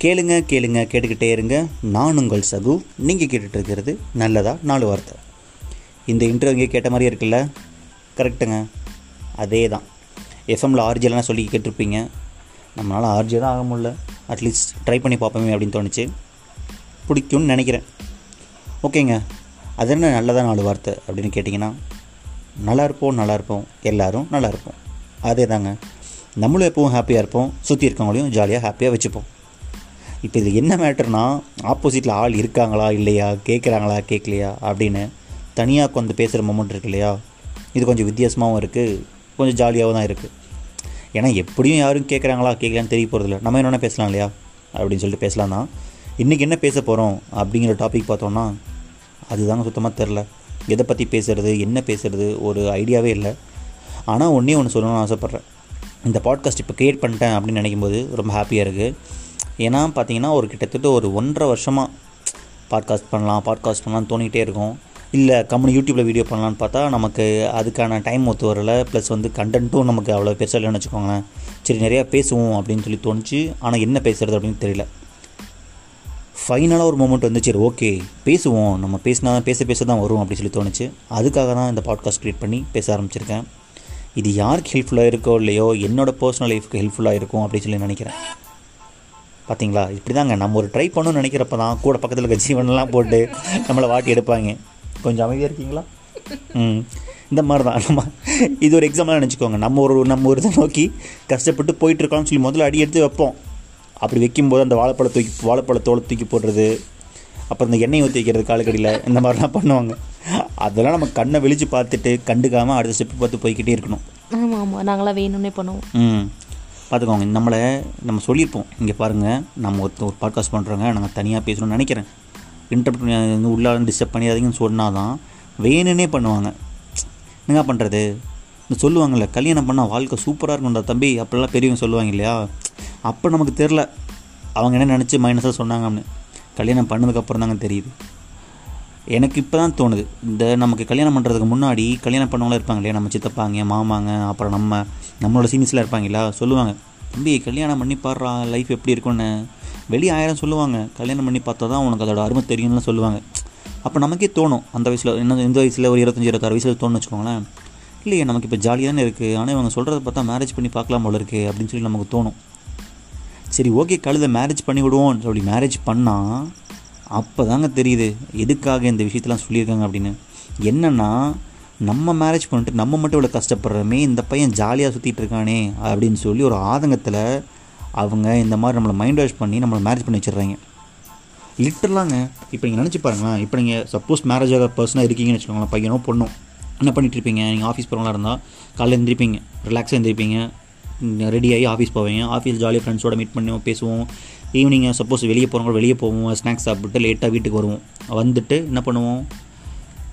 கேளுங்க கேளுங்க கேட்டுக்கிட்டே இருங்க. நான் உங்கள் சகு. நீங்கள் கேட்டுட்டு இருக்கிறது நல்லதா? நாலு வார்த்தை. இந்த இன்டர்வியூ இங்கே கேட்ட மாதிரியே இருக்குல்ல? கரெக்டுங்க அதே தான் எஃப்எம்மில் ஆர்ஜிலாம் சொல்லி கேட்டிருப்பீங்க. நம்மளால் ஆர்ஜி தான் ஆக முடில அட்லீஸ்ட் ட்ரை பண்ணி பார்ப்போமே அப்படின்னு தோணுச்சு. பிடிக்கும்னு நினைக்கிறேன். ஓகேங்க. அது என்ன நல்லதா நாலு வார்த்தை அப்படின்னு கேட்டிங்கன்னா நல்லா இருப்போம் நல்லா இருப்போம். எல்லோரும் நல்லா இருப்போம். அதே தாங்க நம்மளும் எப்பவும் ஹாப்பியாக இருப்போம். சுற்றி இருக்கவங்களையும் ஜாலியாக ஹாப்பியாக வச்சுப்போம். இப்போ இது என்ன மேட்டர்னா ஆப்போசிட்டில் ஆள் இருக்காங்களா இல்லையா கேட்குறாங்களா கேட்கலையா அப்படின்னு தனியாக உட்காந்து பேசுகிற மொமெண்ட் இருக்கு இல்லையா? இது கொஞ்சம் வித்தியாசமாகவும் இருக்குது கொஞ்சம் ஜாலியாகவும் தான் இருக்குது ஏன்னா எப்படியும் யாரும் கேட்குறாங்களா கேட்கலான்னு தெரிய போகிறதில்ல நம்ம என்னென்ன பேசலாம் இல்லையா? அப்படின்னு சொல்லிட்டு பேசலாம் தான். இன்றைக்கி என்ன பேச போகிறோம் அப்படிங்கிற டாபிக் பார்த்தோன்னா அதுதாங்க சுத்தமாக தெரில எதை பற்றி பேசுகிறது என்ன பேசுகிறது ஒரு ஐடியாவே இல்லை. ஆனால் ஒன்றே ஒன்று சொல்லணும்னு ஆசைப்பட்றேன். இந்த பாட்காஸ்ட் இப்போ க்ரியேட் பண்ணிட்டேன் அப்படின்னு நினைக்கும்போது ரொம்ப ஹாப்பியாக இருக்குது ஏன்னா பார்த்தீங்கன்னா ஒரு கிட்டத்தட்ட ஒரு ஒன்றரை வருஷமாக பாட்காஸ்ட் பண்ணலாம் பாட்காஸ்ட் பண்ணலாம்னு தோணிகிட்டே இருக்கும். இல்லை கம்முனு யூடியூப்பில் வீடியோ பண்ணலான்னு பார்த்தா நமக்கு அதுக்கான டைம் ஒத்து வரல. ப்ளஸ் வந்து கண்டென்ட்டும் நமக்கு அவ்வளோ பெருசாக இல்லைன்னு வச்சுக்கோங்களேன். சரி நிறையா பேசுவோம் அப்படின்னு சொல்லி தோணுச்சு. ஆனால் என்ன பேசுகிறது அப்படின்னு தெரியல. ஃபைனலாக ஒரு மூமெண்ட் வந்து சரி ஓகே பேசுவோம். நம்ம பேசினா பேச பேச தான் வரும் அப்படின்னு சொல்லி தோணுச்சு. அதுக்காக தான் இந்த பாட்காஸ்ட் க்ரியேட் பண்ணி பேச ஆரம்பிச்சிருக்கேன். இது யாருக்கு ஹெல்ப்ஃபுல்லாக இருக்கோ இல்லையோ என்னோடய பர்சனல் லைஃப்க்கு ஹெல்ப்ஃபுல்லாக இருக்கும் அப்படின்னு சொல்லி நினைக்கிறேன். பார்த்தீங்களா இப்படி தாங்க நம்ம ஒரு ட்ரை பண்ணணும்னு நினைக்கிறப்ப தான் கூட பக்கத்தில் இருக்க ஜீவனெல்லாம் போட்டு நம்மளை வாட்டி எடுப்பாங்க. கொஞ்சம் அமைதியாக இருக்கீங்களா? ம். இந்த மாதிரி தான் நம்ம இது ஒரு எக்ஸாம்பிளாக நினச்சிக்கோங்க. நம்ம ஒரு நம்ம ஒரு இதை நோக்கி கஷ்டப்பட்டு போயிட்டுருக்கோம்னு சொல்லி முதல்ல அடி எடுத்து வைப்போம். அப்படி வைக்கும்போது அந்த வாழைப்பழ தூக்கி வாழைப்பழத்தோலை தூக்கி போடுறது அப்புறம் இந்த எண்ணெய் ஊற்றி வைக்கிறது காலுக்கடியில் இந்த மாதிரிலாம் பண்ணுவாங்க. அதெல்லாம் நம்ம கண்ணை வெளிச்சு பார்த்துட்டு கண்டுக்காமல் அடுத்த ஸ்டெப்பு பார்த்து போய்கிட்டே இருக்கணும். ஆமாம் ஆமாம் நாங்களாம் வேணும்னே பண்ணுவோம். ம். பார்த்துக்கோங்க நம்மளை நம்ம சொல்லியிருப்போம். இங்கே பாருங்கள் நம்ம ஒருத்த ஒரு பாட்காஸ்ட் பண்ணுறோங்க நாங்கள் தனியாக பேசணும்னு நினைக்கிறேன். இன்டர்பிட் வந்து உள்ளார டிஸ்டர்ப் பண்ணிடாதீங்கன்னு சொன்னால் தான் வேணுன்னே பண்ணுவாங்க. என்னங்க பண்ணுறது இந்த சொல்லுவாங்கள்ல கல்யாணம் பண்ணால் வாழ்க்கை சூப்பராக இருக்கும்டா தம்பி அப்படிலாம் பெரியவங்க சொல்லுவாங்க இல்லையா? அப்போ நமக்கு தெரில அவங்க என்ன நினச்சி மைனஸாக சொன்னாங்க அப்படின்னு. கல்யாணம் பண்ணதுக்கப்புறம் தாங்க தெரியுது. எனக்கு இப்போ தான் தோணுது. இந்த நமக்கு கல்யாணம் பண்ணுறதுக்கு முன்னாடி கல்யாணம் பண்ணவங்களாம் இருப்பாங்க இல்லையா? நம்ம சித்தப்பாங்க மாமாங்க அப்புறம் நம்ம நம்மளோட சீனியர்ஸில் இருப்பாங்களா சொல்லுவாங்க தம்பி கல்யாணம் பண்ணி பாடுறா லைஃப் எப்படி இருக்கும்னு. வெளியே ஆயிரம் சொல்லுவாங்க கல்யாணம் பண்ணி பார்த்தா தான் உனக்கு அதோட அருமை தெரியும்னு சொல்லுவாங்க. அப்போ நமக்கே தோணும். அந்த வயசில் என்ன இந்த வயசில் ஒரு இருபத்தஞ்சி இருபத்தாறு வயசில் தோணுன்னு வச்சுக்கோங்களேன். இல்லையே நமக்கு இப்போ ஜாலியாக தானே இருக்குது ஆனால் இவங்க சொல்கிறத பார்த்தா மேரேஜ் பண்ணி பார்க்கலாம் போல இருக்குது அப்படின்னு சொல்லி நமக்கு தோணும். சரி ஓகே கழுதை மேரேஜ் பண்ணி விடுவோம் அப்படி மேரேஜ் பண்ணால் அப்போ தாங்க தெரியுது. எதுக்காக இந்த விஷயத்தெலாம் சொல்லியிருக்காங்க அப்படின்னு. என்னென்னா நம்ம மேரேஜ் பண்ணிட்டு நம்ம மட்டும் இவ்வளோ கஷ்டப்படுறோமே இந்த பையன் ஜாலியாக சுற்றிட்டு இருக்கானே அப்படின்னு சொல்லி ஒரு ஆதங்கத்தில் அவங்க இந்த மாதிரி நம்மளை மைண்ட் வாஷ் பண்ணி நம்மளை மேரேஜ் பண்ணி வச்சிடுறாங்க. லிட்டரலாங்க இப்போ நீங்கள் நினச்சி பாருங்களேன். இப்போ நீங்கள் சப்போஸ் மேரேஜ் ஆகிற பர்சனாக இருக்கீங்கன்னு வச்சுக்கோங்களேன். பையனோ பொண்ணும் என்ன பண்ணிட்டு இருப்பீங்க? நீங்கள் ஆஃபீஸ் போகிறவங்களா இருந்தால் காலையில் எழுந்திரிப்பீங்க ரிலாக்ஸாக எழுந்திரிப்பீங்க ரெடி ஆகி ஆஃபீஸ் போவீங்க. ஆஃபீஸ் ஜாலியாக ஃப்ரெண்ட்ஸோட மீட் பண்ணுவோம் பேசுவோம். ஈவினிங் சப்போஸ் வெளியே போகிறவங்க வெளியே போவோம் ஸ்நாக்ஸ் சாப்பிட்டு லேட்டாக வீட்டுக்கு வருவோம். வந்துட்டு என்ன பண்ணுவோம்?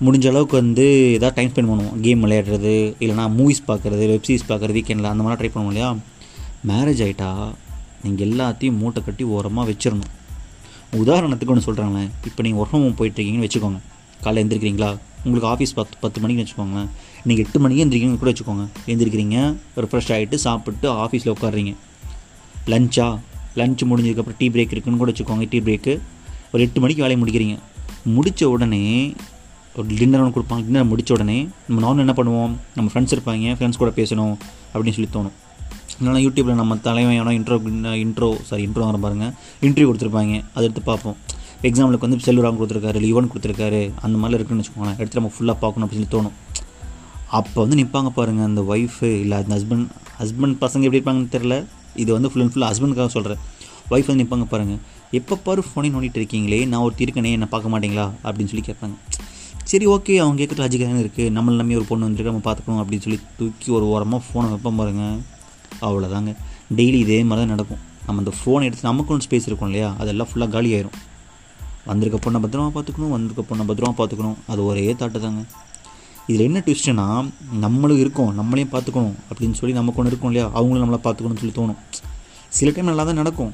முடிஞ்ச அளவுக்கு வந்து எதாவது டைம் ஸ்பெண்ட் பண்ணுவோம். கேம் விளையாடுறது இல்லைனா மூவிஸ் பார்க்குறது வெப் சீரிஸ் பார்க்குறது வீக்கெண்டில் அந்த மாதிரிலாம் ட்ரை பண்ணுவோம் இல்லையா? மேரேஜ் ஆகிட்டா நீங்கள் எல்லாத்தையும் மூட்டை கட்டி ஓரமாக வச்சிடணும். உதாரணத்துக்கு ஒன்று சொல்கிறாங்களேன் இப்போ நீங்கள் ஒர்க் ஹோம் போயிட்டுருக்கீங்கன்னு வச்சுக்கோங்க. காலையில் எழுந்திருக்கிறீங்களா உங்களுக்கு ஆஃபீஸ் பத்து பத்து மணிக்கு வச்சுக்கோங்களேன். நீங்கள் எட்டு மணிக்கு எழுந்திரிக்கீங்கன்னு கூட வச்சுக்கோங்க. எழுந்திருக்கிறீங்க ரெஃப்ரெஷ் ஆகிட்டு சாப்பிட்டு ஆஃபீஸில் உட்காடுறீங்க லஞ்சா லஞ்ச் முடிஞ்சதுக்கப்புறம் டீ பிரேக் இருக்குன்னு கூட வச்சுக்கோங்க டீ பிரேக்கு ஒரு எட்டு மணிக்கு வேலையை முடிக்கிறீங்க. முடித்த உடனே ஒரு டின்னர் ஒன்று கொடுப்பாங்க. டின்னர் முடித்த உடனே நம்ம நார்மல் என்ன பண்ணுவோம்? நம்ம ஃப்ரெண்ட்ஸ் இருப்பாங்க ஃப்ரெண்ட்ஸ் கூட பேசணும் அப்படின்னு சொல்லி தோணும். இல்லைனா யூடியூப்பில் நம்ம தலைவன் இன்ட்ரோ இன்ட்ரோ சாரி இன்ட்ரோ வர பாருங்கள் இன்ட்ரிவியூ கொடுத்துருப்பாங்க. அதை எடுத்து பார்ப்போம். எக்ஸாம்பிளுக்கு வந்து செல்வராம் கொடுத்துருக்காரு லீவன் கொடுத்துருக்காரு. அந்த மாதிரிலாம் இருக்குன்னு வச்சுக்கோங்களேன். எடுத்து நம்ம ஃபுல்லாக பார்க்கணும் அப்படின்னு சொல்லி தோணும். அப்போ வந்து நிற்பாங்க பாருங்கள் அந்த ஒய்ஃபு இல்லை அந்த ஹஸ்பண்ட் ஹஸ்பண்ட் பசங்க எப்படி இருப்பாங்கன்னு தெரில இது வந்து ஃபுல் அண்ட் ஃபுல் ஹஸ்பண்டுக்காக சொல்கிறேன் ஒய்ஃப் வந்து நிற்பாங்க பாருங்கள் எப்போ பாரு ஃபோனே நோண்டிட்டு இருக்கீங்களே நான் ஒரு இருக்கனே என்னை பார்க்க மாட்டீங்களா? அப்படின்னு சொல்லி கேட்பாங்க. சரி ஓகே அவங்க கேட்குறது லாஜிக்காக இருக்குது நம்மளை நம்பி ஒரு பொண்ணு வந்துருக்கு நம்ம பார்த்துக்கணும் அப்படின்னு சொல்லி தூக்கி ஒரு ஓரமாக ஃபோனை வைப்போம் பாருங்கள் அவ்வளோதாங்க டெய்லி இதே மாதிரி தான் நடக்கும். நம்ம அந்த ஃபோனை எடுத்து நமக்கு ஒன்று ஸ்பேஸ் இருக்கும் இல்லையா? அதெல்லாம் ஃபுல்லாக காலி ஆயிரும் வந்திருக்க பொண்ணை பத்திரமா பார்த்துக்கணும் வந்திருக்க பொண்ணை பத்திரமா பார்த்துக்கணும். அது ஒரே தாட்டு தாங்க. இதில் என்ன ட்விஸ்ட்டுனா நம்மளும் இருக்கோம் நம்மளையும் பார்த்துக்கணும் அப்படின்னு சொல்லி நமக்கு ஒன்று இருக்கும் இல்லையா? அவங்களும் நம்மளை பார்த்துக்கணும்னு சொல்லி தோணும். சில டைம் நல்லா தான் நடக்கும்.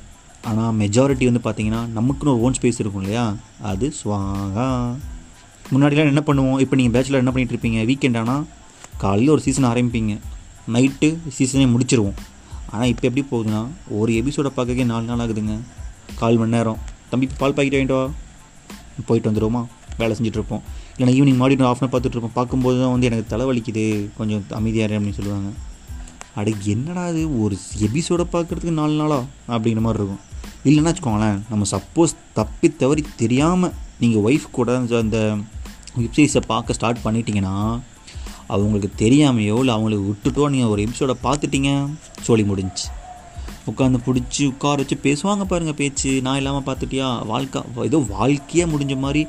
ஆனால் மெஜாரிட்டி வந்து பார்த்திங்கன்னா நமக்குன்னு ஒரு ஓன் ஸ்பேஸ் இருக்கும் இல்லையா? அது ஸ்வாகா முன்னாடிலாம் என்ன பண்ணுவோம்? இப்போ நீங்கள் பேச்சுலர் என்ன பண்ணிகிட்டு இருப்பீங்க? வீக்கெண்ட் ஆனால் காலையில் ஒரு சீசன் ஆரம்பிப்பீங்க. நைட்டு சீசனே முடிச்சிருவோம். ஆனால் இப்போ எப்படி போகுதுன்னா ஒரு எபிசோடை பார்க்கவே நாலு நாள் ஆகுதுங்க. கால் மணி நேரம். தம்பி பால் பாக்கெட் வாங்கிட்டு வா. போயிட்டு வந்துடுவோமா வேலை செஞ்சுட்ருப்போம் இல்லைனா ஈவினிங் மாடி ஆஃப் அன் பார்த்துட்ருப்போம் பார்க்கும்போது தான் வந்து எனக்கு தலைவலிக்குது. கொஞ்சம் அமைதியாக அப்படின்னு சொல்லுவாங்க. அட என்னடா அது ஒரு எபிசோடை பார்க்குறதுக்கு நாலு நாளா? அப்படிங்கிற மாதிரி இருக்கும். இல்லைன்னா வச்சுக்கோங்களேன் நம்ம சப்போஸ் தப்பி தவறி தெரியாமல் நீங்கள் ஒய்ஃப் கூட அந்த- அந்த வெப்சீரிஸை பார்க்க ஸ்டார்ட் பண்ணிட்டீங்கன்னா அவங்களுக்கு தெரியாமையோ இல்லை அவங்களுக்கு விட்டுட்டோ நீங்கள் ஒரு எபிசோடை பார்த்துட்டீங்க சொல்லி முடிஞ்சுச்சு உட்காந்து பிடிச்சி உட்கார வச்சு பேசுவாங்க பாருங்கள் பேச்சு. நான் இல்லாமல் பார்த்துட்டியா? வாழ்க்கை ஏதோ வாழ்க்கையே முடிஞ்ச மாதிரி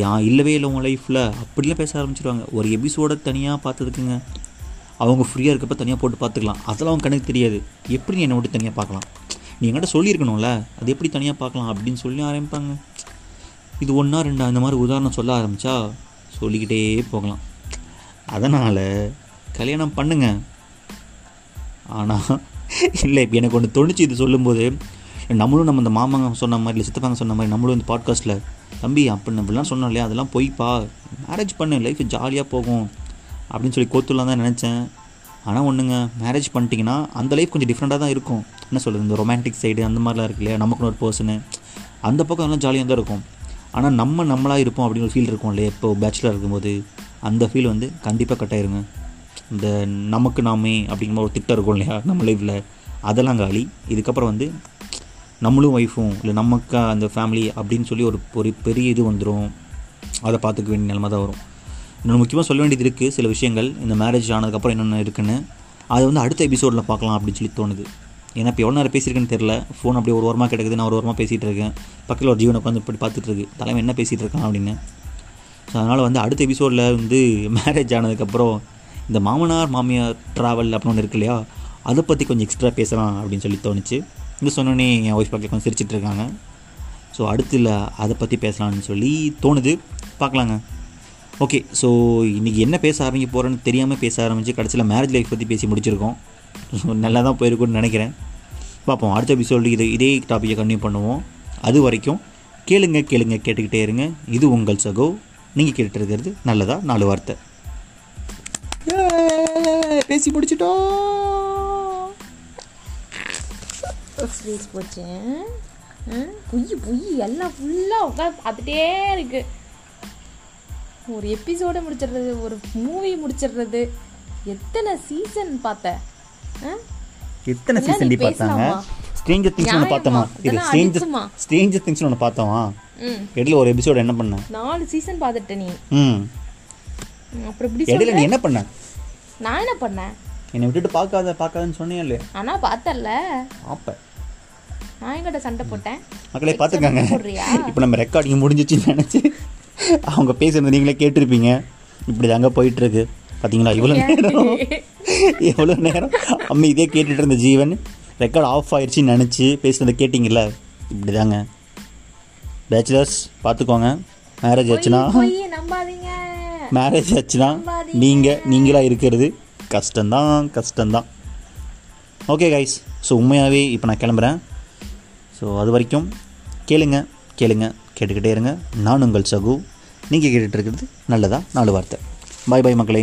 யா இல்லவே இல்லை உங்கள் லைஃப்பில் அப்படிலாம் பேச ஆரம்பிச்சிருவாங்க. ஒரு எபிசோடை தனியாக பார்த்ததுக்குங்க அவங்க ஃப்ரீயாக இருக்கப்போ தனியாக போட்டு பார்த்துக்கலாம் அதெல்லாம் அவங்க கணக்கு தெரியாது. எப்படி நீ என்னை விட்டு தனியாக பார்க்கலாம் நீ என்கிட்ட சொல்லியிருக்கணும்ல. அது எப்படி தனியாக பார்க்கலாம் அப்படின்னு சொல்லி ஆரம்பிப்பாங்க. இது ஒன்றா ரெண்டா இந்த மாதிரி உதாரணம் சொல்ல ஆரம்பித்தா சொல்லிக்கிட்டே போகலாம். அதனால் கல்யாணம் பண்ணுங்க. ஆனால் இல்லை இப்போ எனக்கு ஒன்று தொணிச்சு இது சொல்லும்போது. நம்மளும் நம்ம இந்த மாமாங்க சொன்ன மாதிரி இல்லை சித்தப்பாங்க சொன்ன மாதிரி நம்மளும் இந்த பாட்காஸ்ட்டில் தம்பி அப்படி அப்படிலாம் சொன்னோம் இல்லையா அதெல்லாம் பொய்ப்பா. மேரேஜ் பண்ணு லைஃப் ஜாலியாக போகும். அப்படின்னு சொல்லி கோத்துலாம் தான் நினச்சேன். ஆனால் ஒன்றுங்க மேரேஜ் பண்ணிட்டீங்கன்னா அந்த லைஃப் கொஞ்சம் டிஃப்ரெண்ட்டாக தான் இருக்கும். என்ன சொல்கிறது இந்த ரொமான்டிக் சைடு அந்த மாதிரிலாம் இருக்கு இல்லையா? நமக்குன்னு ஒரு பர்சனு அந்த பக்கம் எல்லாம் ஜாலியாக தான் இருக்கும். ஆனால் நம்ம நம்மளாக இருப்போம் அப்படின்னு ஒரு ஃபீல் இருக்கும் இல்லையா? இப்போ பேச்சுலர் இருக்கும்போது அந்த ஃபீல் வந்து கண்டிப்பாக கட்டாயிருங்க இந்த நமக்கு நாமே அப்படிங்கிற ஒரு திட்டம் இருக்கும் இல்லையா? நம்ம லைஃப்பில் அதெல்லாம் காலி. இதுக்கப்புறம் வந்து நம்மளும் ஒய்ஃபும் இல்லை நமக்கு அந்த ஃபேமிலி அப்படின்னு சொல்லி ஒரு ஒரு பெரிய இது வந்துடும் அதை பார்த்துக்க வேண்டிய நிலமை தான் வரும். இன்னொன்று முக்கியமாக சொல்ல வேண்டியது இருக்குது சில விஷயங்கள். இந்த மேரேஜ் ஆனதுக்கப்புறம் என்னென்ன இருக்குன்னு. அதை வந்து அடுத்த எபிசோடில் பார்க்கலாம் அப்படின்னு சொல்லி தோணுது. ஏன்னா இப்போ எவ்வளோ நேரம் பேசியிருக்கேன்னு தெரில ஃபோன் அப்படியே ஒரு வாரமாக கிடக்குது நான் ஒரு வாரமாக பேசிகிட்டு இருக்கேன். பக்கத்தில் ஒரு ஜீவனை உட்காந்து இப்படி பார்த்துட்டு இருக்கு. தலைமை என்ன பேசிகிட்டு இருக்கான் அப்படின்னு. ஸோ அதனால் வந்து அடுத்த எபிசோடில் வந்து மேரேஜ் ஆனதுக்கப்புறம் இந்த மாமனார் மாமியார் ட்ராவல் அப்படின்னு ஒன்று இருக்கு இல்லையா? அதை பற்றி கொஞ்சம் எக்ஸ்ட்ரா பேசலாம் அப்படின்னு சொல்லி தோணுச்சு. இது சொன்னோன்னே என் ஒய்ஃப் பார்க்க கொஞ்சம் சிரிச்சிட்டு இருக்காங்க. ஸோ அடுத்து இல்லை அதை பற்றி பேசலாம்னு சொல்லி தோணுது. பார்க்கலாங்க. ஓகே ஸோ இன்றைக்கி என்ன பேச ஆரம்பிக்க போகிறேன்னு தெரியாமல் பேச ஆரம்பித்து கடைசியில் மேரேஜ் லைஃப் பற்றி பேசி முடிச்சிருக்கோம். ஸோ நல்லா தான் போயிருக்கும்னு நினைக்கிறேன். பார்ப்போம் அடுத்த எபிசோடு இது இதே டாப்பிக்கை கன்டினியூ பண்ணுவோம். அது வரைக்கும் கேளுங்க கேளுங்க கேட்டுக்கிட்டே இருங்க. இது உங்கள் சகோ. நீங்கள் கேட்டுட்டு இருக்கிறது நல்லதா? நாலு வார்த்தை. பேசி முடிச்சிட்டோம். ஸ்வீட்ஸ் போச்சு? பொய் பொய் எல்லாம் ஃபுல்லாக உட்காந்து பார்த்துட்டே இருக்கு. ஒரு எபிசோட முடிச்சிடுறது ஒரு மூவி முடிச்சிடுறது. எத்தனை சீசன் பார்த்த? எத்தனை சீசன் பார்த்தாங்க? ஸ்ட்ரேஞ்சர் திங்ஸ் ஒன்று? பார்த்தோமா? இது ஸ்ட்ரேஞ்சர்? ஸ்ட்ரேஞ்சர் திங்ஸ் ஒன்று பார்த்தோமா? இடையில ஒரு எபிசோடு என்ன பண்ண? நாலு சீசன் பார்த்துட்ட நீ. ம். அப்புறம் இடையில நீ என்ன பண்ண? நான் என்ன பண்ணேன் என்னை விட்டுட்டு பார்க்காத பார்க்காதன்னு சொன்னியா இல்லையா? ஆனா பார்த்தல ஆப்ப நான் எங்கிட்ட சண்டை போட்டேன். மக்களே பார்த்துக்கங்க? இப்போ நம்ம ரெக்கார்டிங் முடிஞ்சிச்சுன்னு நினச்சி அவங்க பேசுறது நீங்களே கேட்டிருப்பீங்க. இப்படி தாங்க போயிட்டுருக்கு பார்த்தீங்களா இவ்வளோ நேரம். எவ்வளோ நேரம் அம்மி இதே கேட்டுட்டு இருந்த ஜீவன் ரெக்கார்ட் ஆஃப் ஆயிடுச்சுன்னு நினச்சி பேசுனதை கேட்டிங்கல்ல? இப்படி தாங்க பேச்சுலர்ஸ் பார்த்துக்கோங்க மேரேஜ் ஆச்சுன்னா? மேரேஜ் ஆச்சுன்னா. நீங்கள் நீங்களாக இருக்கிறது கஷ்டம்தான் கஷ்டம்தான். ஓகே கைஸ் ஸோ உண்மையாகவே இப்போ நான் கிளம்புறேன். ஸோ அது வரைக்கும் கேளுங்க கேளுங்க கேட்டுக்கிட்டே இருங்க. நான் உங்கள் சகு. நீங்கள் கேட்டுட்டு இருக்கிறது நல்லதாக நாலு வார்த்தை. பாய் பாய் மக்களே.